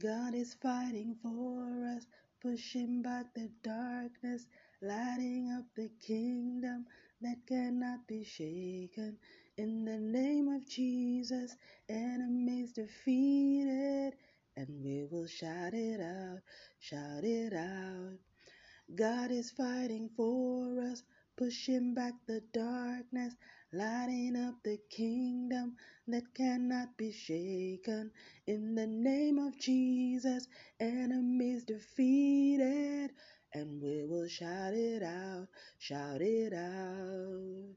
God is fighting for us, pushing back the darkness, lighting up the kingdom that cannot be shaken. In the name of Jesus, enemies defeated, and we will shout it out, shout it out. God is fighting for us, pushing back the darkness, lighting up the kingdom that cannot be shaken. In the name of Jesus, enemies defeated, and we will shout it out, shout it out.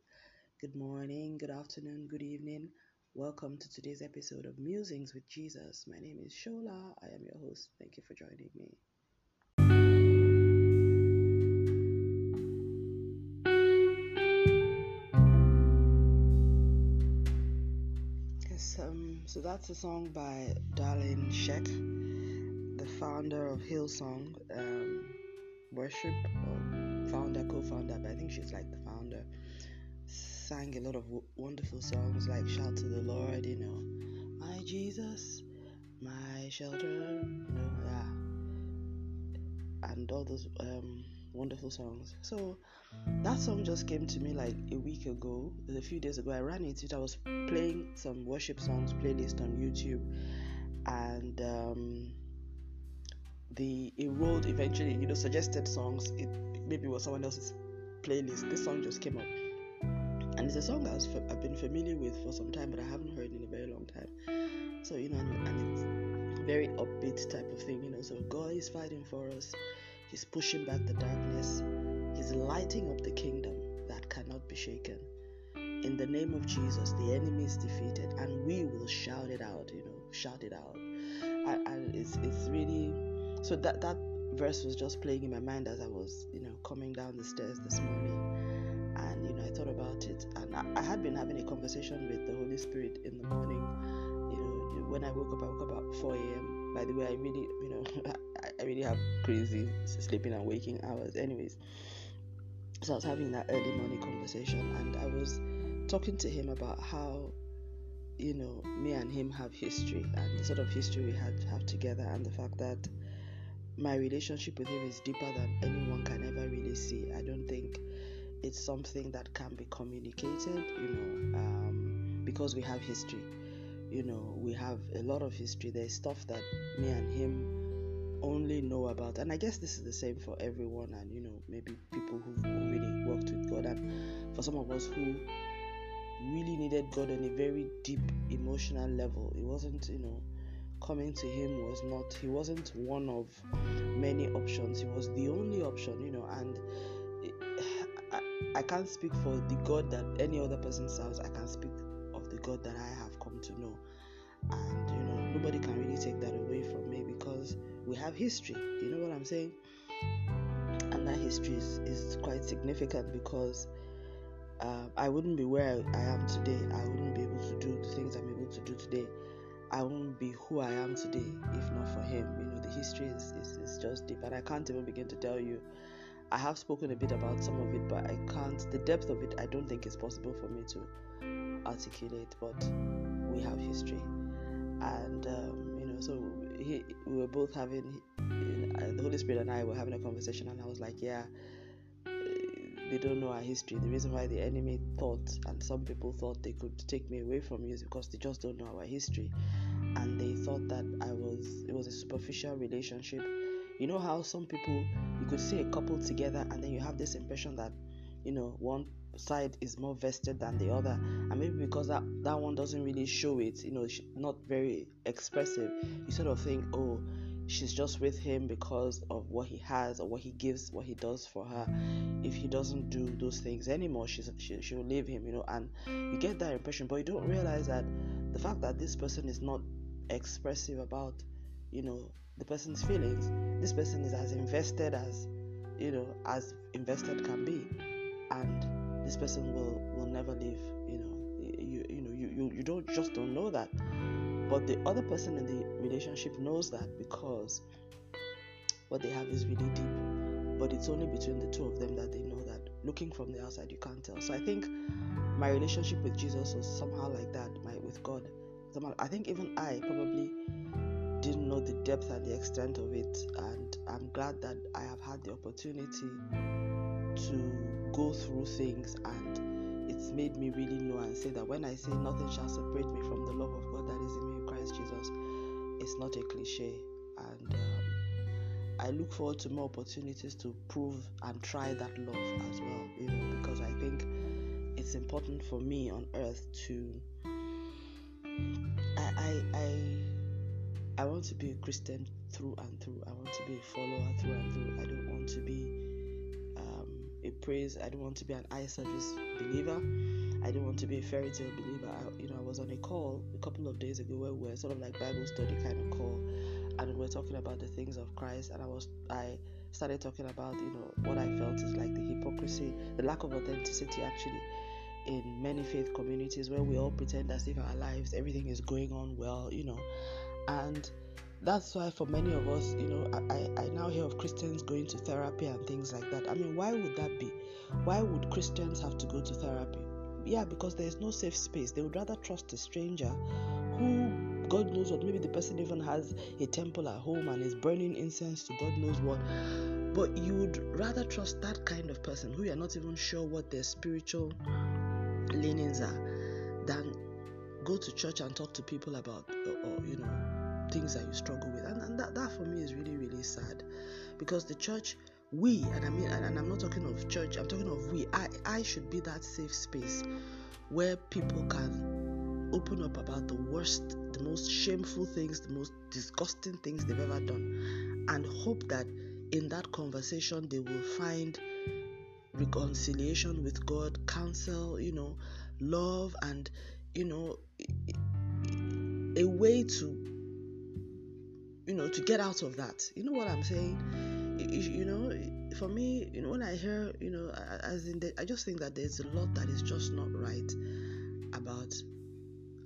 Good morning, good afternoon, good evening. Welcome to today's episode of Musings with Jesus. My name is Shola. I am your host. Thank you for joining me. So that's a song by Darlene Zschech, the founder of Hillsong um, Worship, or founder, co-founder, but I think she's like the founder. Sang a lot of w- wonderful songs like Shout to the Lord, you know, My Jesus, My Shelter, yeah, and all those um, wonderful songs. So that song just came to me like a week ago, a few days ago. I ran into it. I was playing some worship songs playlist on YouTube, and um, the it rolled eventually, you know, suggested songs. It maybe was someone else's playlist. This song just came up and it's a song I've, I've been familiar with for some time, but I haven't heard in a very long time. So you know, and, and it's very upbeat type of thing, you know. So God is fighting for us. He's pushing back the darkness. He's lighting up the kingdom that cannot be shaken. In the name of Jesus, the enemy is defeated, and we will shout it out. You know, shout it out. And, and it's it's really so that that verse was just playing in my mind as I was you know coming down the stairs this morning and you know I thought about it and I, I, had been having a conversation with the Holy Spirit in the morning you know when I woke up I woke up at 4 a.m by the way I really you know I, really have crazy sleeping and waking hours anyways so I was having that early morning conversation and I was talking to him about how you know me and him have history and the sort of history we had have together and the fact that my relationship with him is deeper than anyone can ever really see I don't think it's something that can be communicated, you know, um, because we have history. You know, we have a lot of history. There's stuff that me and him only know about, and I guess this is the same for everyone. And you know, maybe people who've really worked with God, and for some of us who really needed God on a very deep emotional level, it wasn't, you know, coming to Him was not. He wasn't one of many options. He was the only option, you know, and I can't speak for the God that any other person serves. I can speak of the God that I have come to know. Nobody can really take that away from me because we have history. You know what I'm saying? And that history is, is quite significant because uh, I wouldn't be where I am today. I wouldn't be able to do the things I'm able to do today. I won't be who I am today if not for him. You know, the history is, is, is just deep, and I can't even begin to tell you I have spoken a bit about some of it, but I can't. The depth of it, I don't think it's possible for me to articulate. But we have history, and um, you know, so he, we were both having the Holy Spirit and I were having a conversation, and I was like, yeah. They don't know our history. The reason why the enemy thought, and some people thought they could take me away from you, is because they just don't know our history, and they thought that I was. It was a superficial relationship you know how some people you could see a couple together and then you have this impression that you know one side is more vested than the other. And maybe because that that one doesn't really show it you know not very expressive you sort of think oh she's just with him because of what he has or what he gives what he does for her. If he doesn't do those things anymore she's she, she'll leave him you know and you get that impression. But you don't realize that the fact that this person is not expressive about you know the person's feelings this person is as invested as you know as invested can be. And this person will will never leave you know. You you know you, you, you don't just don't know that. But the other person in the relationship knows that because what they have is really deep. But it's only between the two of them that they know that. Looking from the outside you can't tell. So i think my relationship with jesus was somehow like that my with god. I think even i probably didn't know the depth and the extent of it. And I'm glad that I have had the opportunity to go through things and it's made me really know and say that when I say nothing shall separate me from the love of God that is in me in Christ Jesus, it's not a cliche. And um, I look forward to more opportunities to prove and try that love as well, you know, because I think it's important for me on earth to. I, I, I I want to be a Christian through and through. I want to be a follower through and through. I don't want to be a praise. I don't want to be an eye service believer. I don't want to be a fairy tale believer. I, you know, I was on a call a couple of days ago where we were sort of like Bible study kind of call, and we were talking about the things of Christ. And I was I started talking about you know what I felt is like the hypocrisy, the lack of authenticity actually in many faith communities where we all pretend as if our lives everything is going on well, you know, and that's why for many of us, you know, I, I now hear of Christians going to therapy and things like that. I mean, why would that be? Why would Christians have to go to therapy? Yeah, because there's no safe space. They would rather trust a stranger who God knows what, maybe the person even has a temple at home and is burning incense to God knows what. But you would rather trust that kind of person who you're not even sure what their spiritual leanings are than go to church and talk to people about, or, or you know, things that you struggle with. And, and that, that for me is really really sad. Because the church we and i mean and, and i'm not talking of church i'm talking of we I, I should be that safe space where people can open up about the worst the most shameful things the most disgusting things they've ever done and hope that in that conversation they will find reconciliation with god counsel you know love and you know a way to you know, to get out of that. You know what I'm saying? You, know, for me, you know, when I hear, you know, as in, the, I just think that there's a lot that is just not right about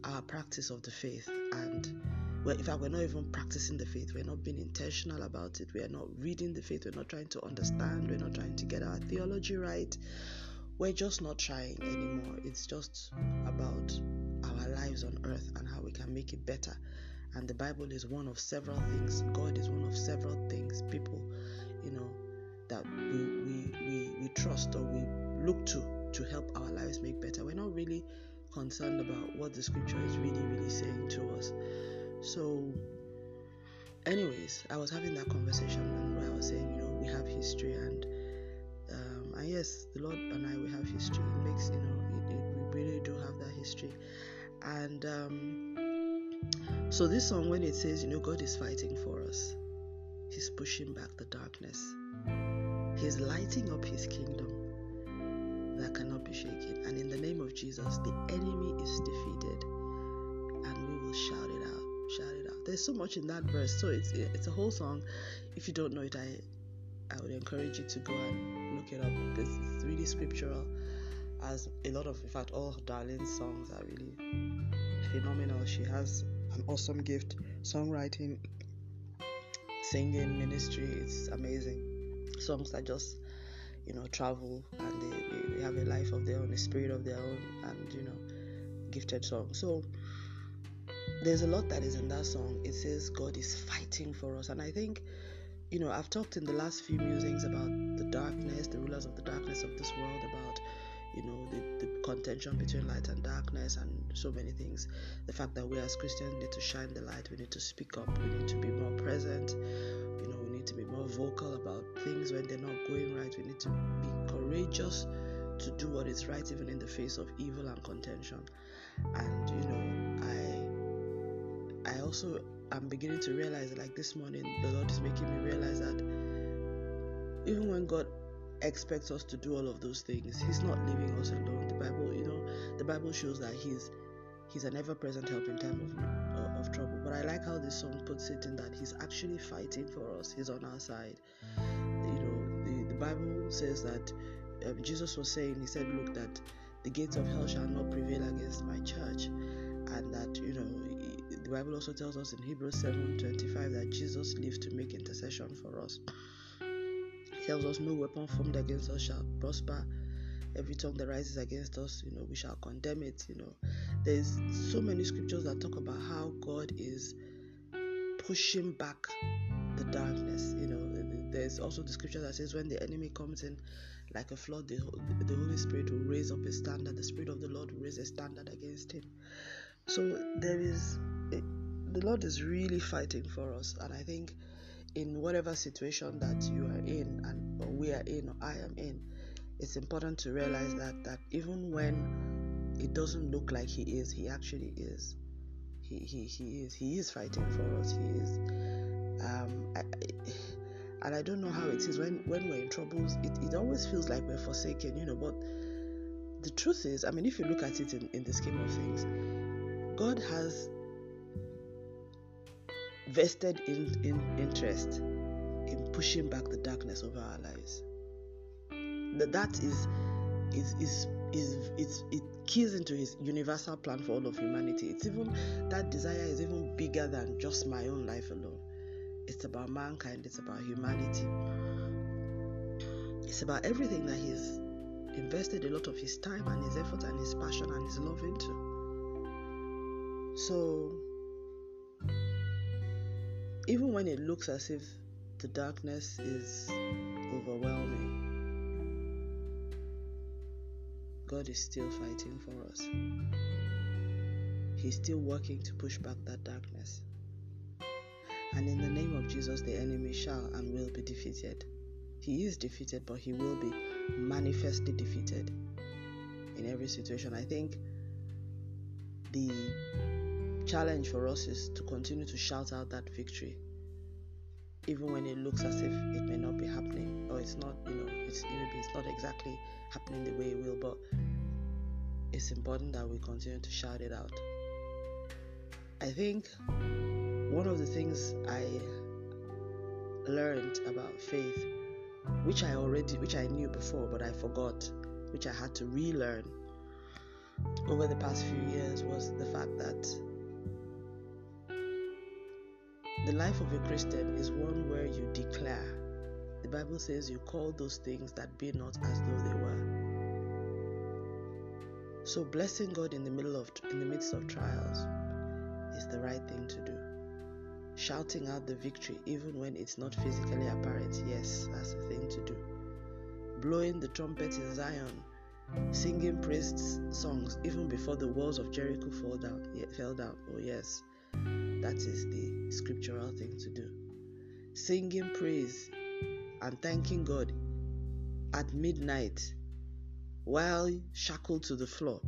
our practice of the faith, and well, in fact, we're not even practicing the faith. We're not being intentional about it. We are not reading the faith. We're not trying to understand. We're not trying to get our theology right. We're just not trying anymore. It's just about our lives on earth and how we can make it better and the bible is one of several things. God is one of several things. People you know that we we we, we trust or we look to to help our lives make better. We're not really concerned about what the scripture is really really saying to us. So anyways i was having that conversation where i was saying you know we have history and um, and yes the lord and i we have history. It makes you know it, it, we really do have that history. And um, so, this song, when it says, you know, God is fighting for us, He's pushing back the darkness, He's lighting up His kingdom that cannot be shaken. And in the name of Jesus, the enemy is defeated, and we will shout it out, shout it out. There's so much in that verse, so it's it's a whole song. If you don't know it, I I would encourage you to go and look it up because it's really scriptural. As a lot of, in fact, all Darlene's songs are really phenomenal. She has an awesome gift songwriting, singing, ministry. It's amazing. Songs that just, you know, travel and they, they, have a life of their own, a spirit of their own, and, you know, gifted songs. So, there's a lot that is in that song. It says God is fighting for us. And I think, you know, I've talked in the last few musings about the darkness, the rulers of the darkness of this world, about you know the contention between light and darkness and so many things. The fact that we as christians need to shine the light we need to speak up we need to be more present you know we need to be more vocal about things when they're not going right. We need to be courageous to do what is right even in the face of evil and contention. And you know i i also i'm beginning to realize like this morning the lord is making me realize that even when god expects us to do all of those things. He's not leaving us alone. The Bible, you know, the Bible shows that He's He's an ever-present help in time of uh, of trouble. But I like how this song puts it in that He's actually fighting for us. He's on our side. You know, the, the Bible says that um, Jesus was saying, He said, "Look, that the gates of hell shall not prevail against my church," and that you know. The Bible also tells us in Hebrews 7:25 that Jesus lived to make intercession for us tells us no weapon formed against us shall prosper every tongue that rises against us you know we shall condemn it you know there's so many scriptures that talk about how god is pushing back the darkness. You know, there's also the scripture that says, when the enemy comes in like a flood, the, the Holy Spirit will raise up a standard. The Spirit of the Lord will raise a standard against him. So there is, eh, the Lord is really fighting for us, and I think in whatever situation that you are in and we are in or I am in, it's important to realize that that even when it doesn't look like he is, he actually is. He he, he is he is fighting for us. He is. Um, I, and I don't know how it is when when we're in troubles. It, it always feels like we're forsaken, you know. But the truth is, I mean, if you look at it in, in the scheme of things, God has vested in, in interest in pushing back the darkness over our lives. That that is is is is it's, it keys into his universal plan for all of humanity. It's even that desire is even bigger than just my own life alone. It's about mankind, it's about humanity. It's about everything that he's invested a lot of his time and his effort and his passion and his love into. So even when it looks as if the darkness is overwhelming, God is still fighting for us. He's still working to push back that darkness. And in the name of Jesus, the enemy shall and will be defeated. He is defeated, but he will be manifestly defeated in every situation. I think the challenge for us is to continue to shout out that victory even when it looks as if it may not be happening or it's not you know it's maybe it's not exactly happening the way it will but it's important that we continue to shout it out. I think one of the things i learned about faith which i already which i knew before but i forgot which i had to relearn over the past few years was the life of a Christian is one where you declare. The Bible says you call those things that be not as though they were. So blessing God in the middle of in the midst of trials is the right thing to do. Shouting out the victory even when it's not physically apparent, yes, that's the thing to do. Blowing the trumpet in Zion, singing praise songs even before the walls of Jericho down, fell down. Oh yes, that is the scriptural thing to do. Singing praise and thanking God at midnight while shackled to the floor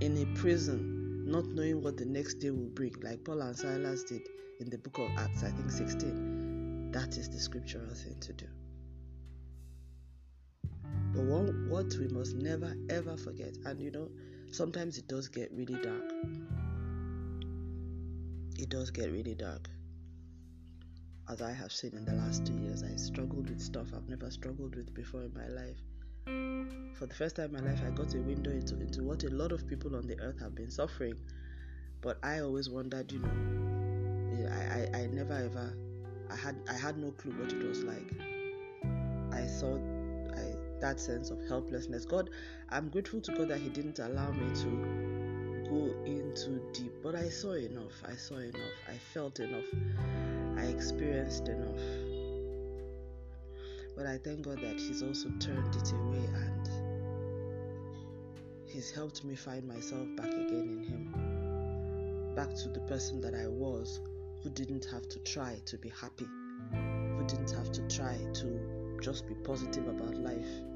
in a prison, not knowing what the next day will bring, like Paul and Silas did in the book of Acts, I think 16. That is the scriptural thing to do. But one, what we must never ever forget, and you know, sometimes it does get really dark it does get really dark. As I have seen in the last two years, I struggled with stuff I've never struggled with before in my life. For the first time in my life, I got a window into, into what a lot of people on the earth have been suffering. But I always wondered, you know, eh, I, I, I never ever, I had, I had no clue what it was like. I thought I, that sense of helplessness. God, I'm grateful to God that He didn't allow me to go in too deep, but I saw enough. I saw enough. I felt enough. I experienced enough. But I thank God that He's also turned it away and He's helped me find myself back again in Him. Back to the person that I was who didn't have to try to be happy, who didn't have to try to just be positive about life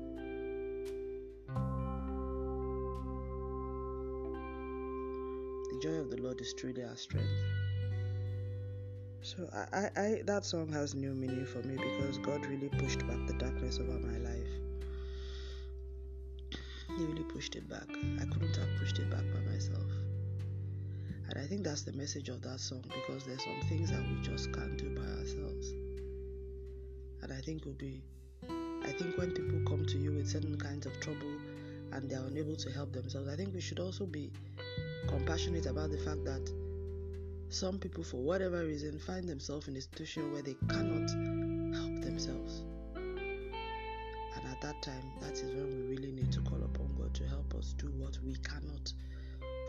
The joy of the Lord is truly our strength. So I, I, I, that song has new meaning for me because God really pushed back the darkness over my life. He really pushed it back. I couldn't have pushed it back by myself. And I think that's the message of that song because there's some things that we just can't do by ourselves. And I think will be I think when people come to you with certain kinds of trouble and they are unable to help themselves. I think we should also be compassionate about the fact that some people, for whatever reason, find themselves in a situation where they cannot help themselves. And at that time, that is when we really need to call upon God to help us do what we cannot,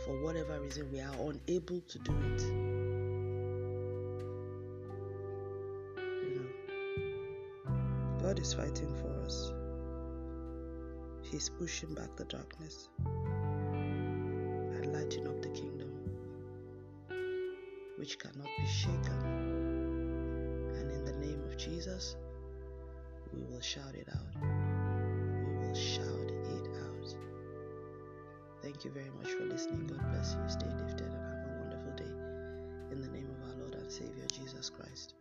for whatever reason, we are unable to do it. You know, God is fighting for us. He's pushing back the darkness and lighting up the kingdom, which cannot be shaken. And in the name of Jesus, we will shout it out. We will shout it out. Thank you very much for listening. God bless you. Stay lifted and have a wonderful day. In the name of our Lord and Savior Jesus Christ.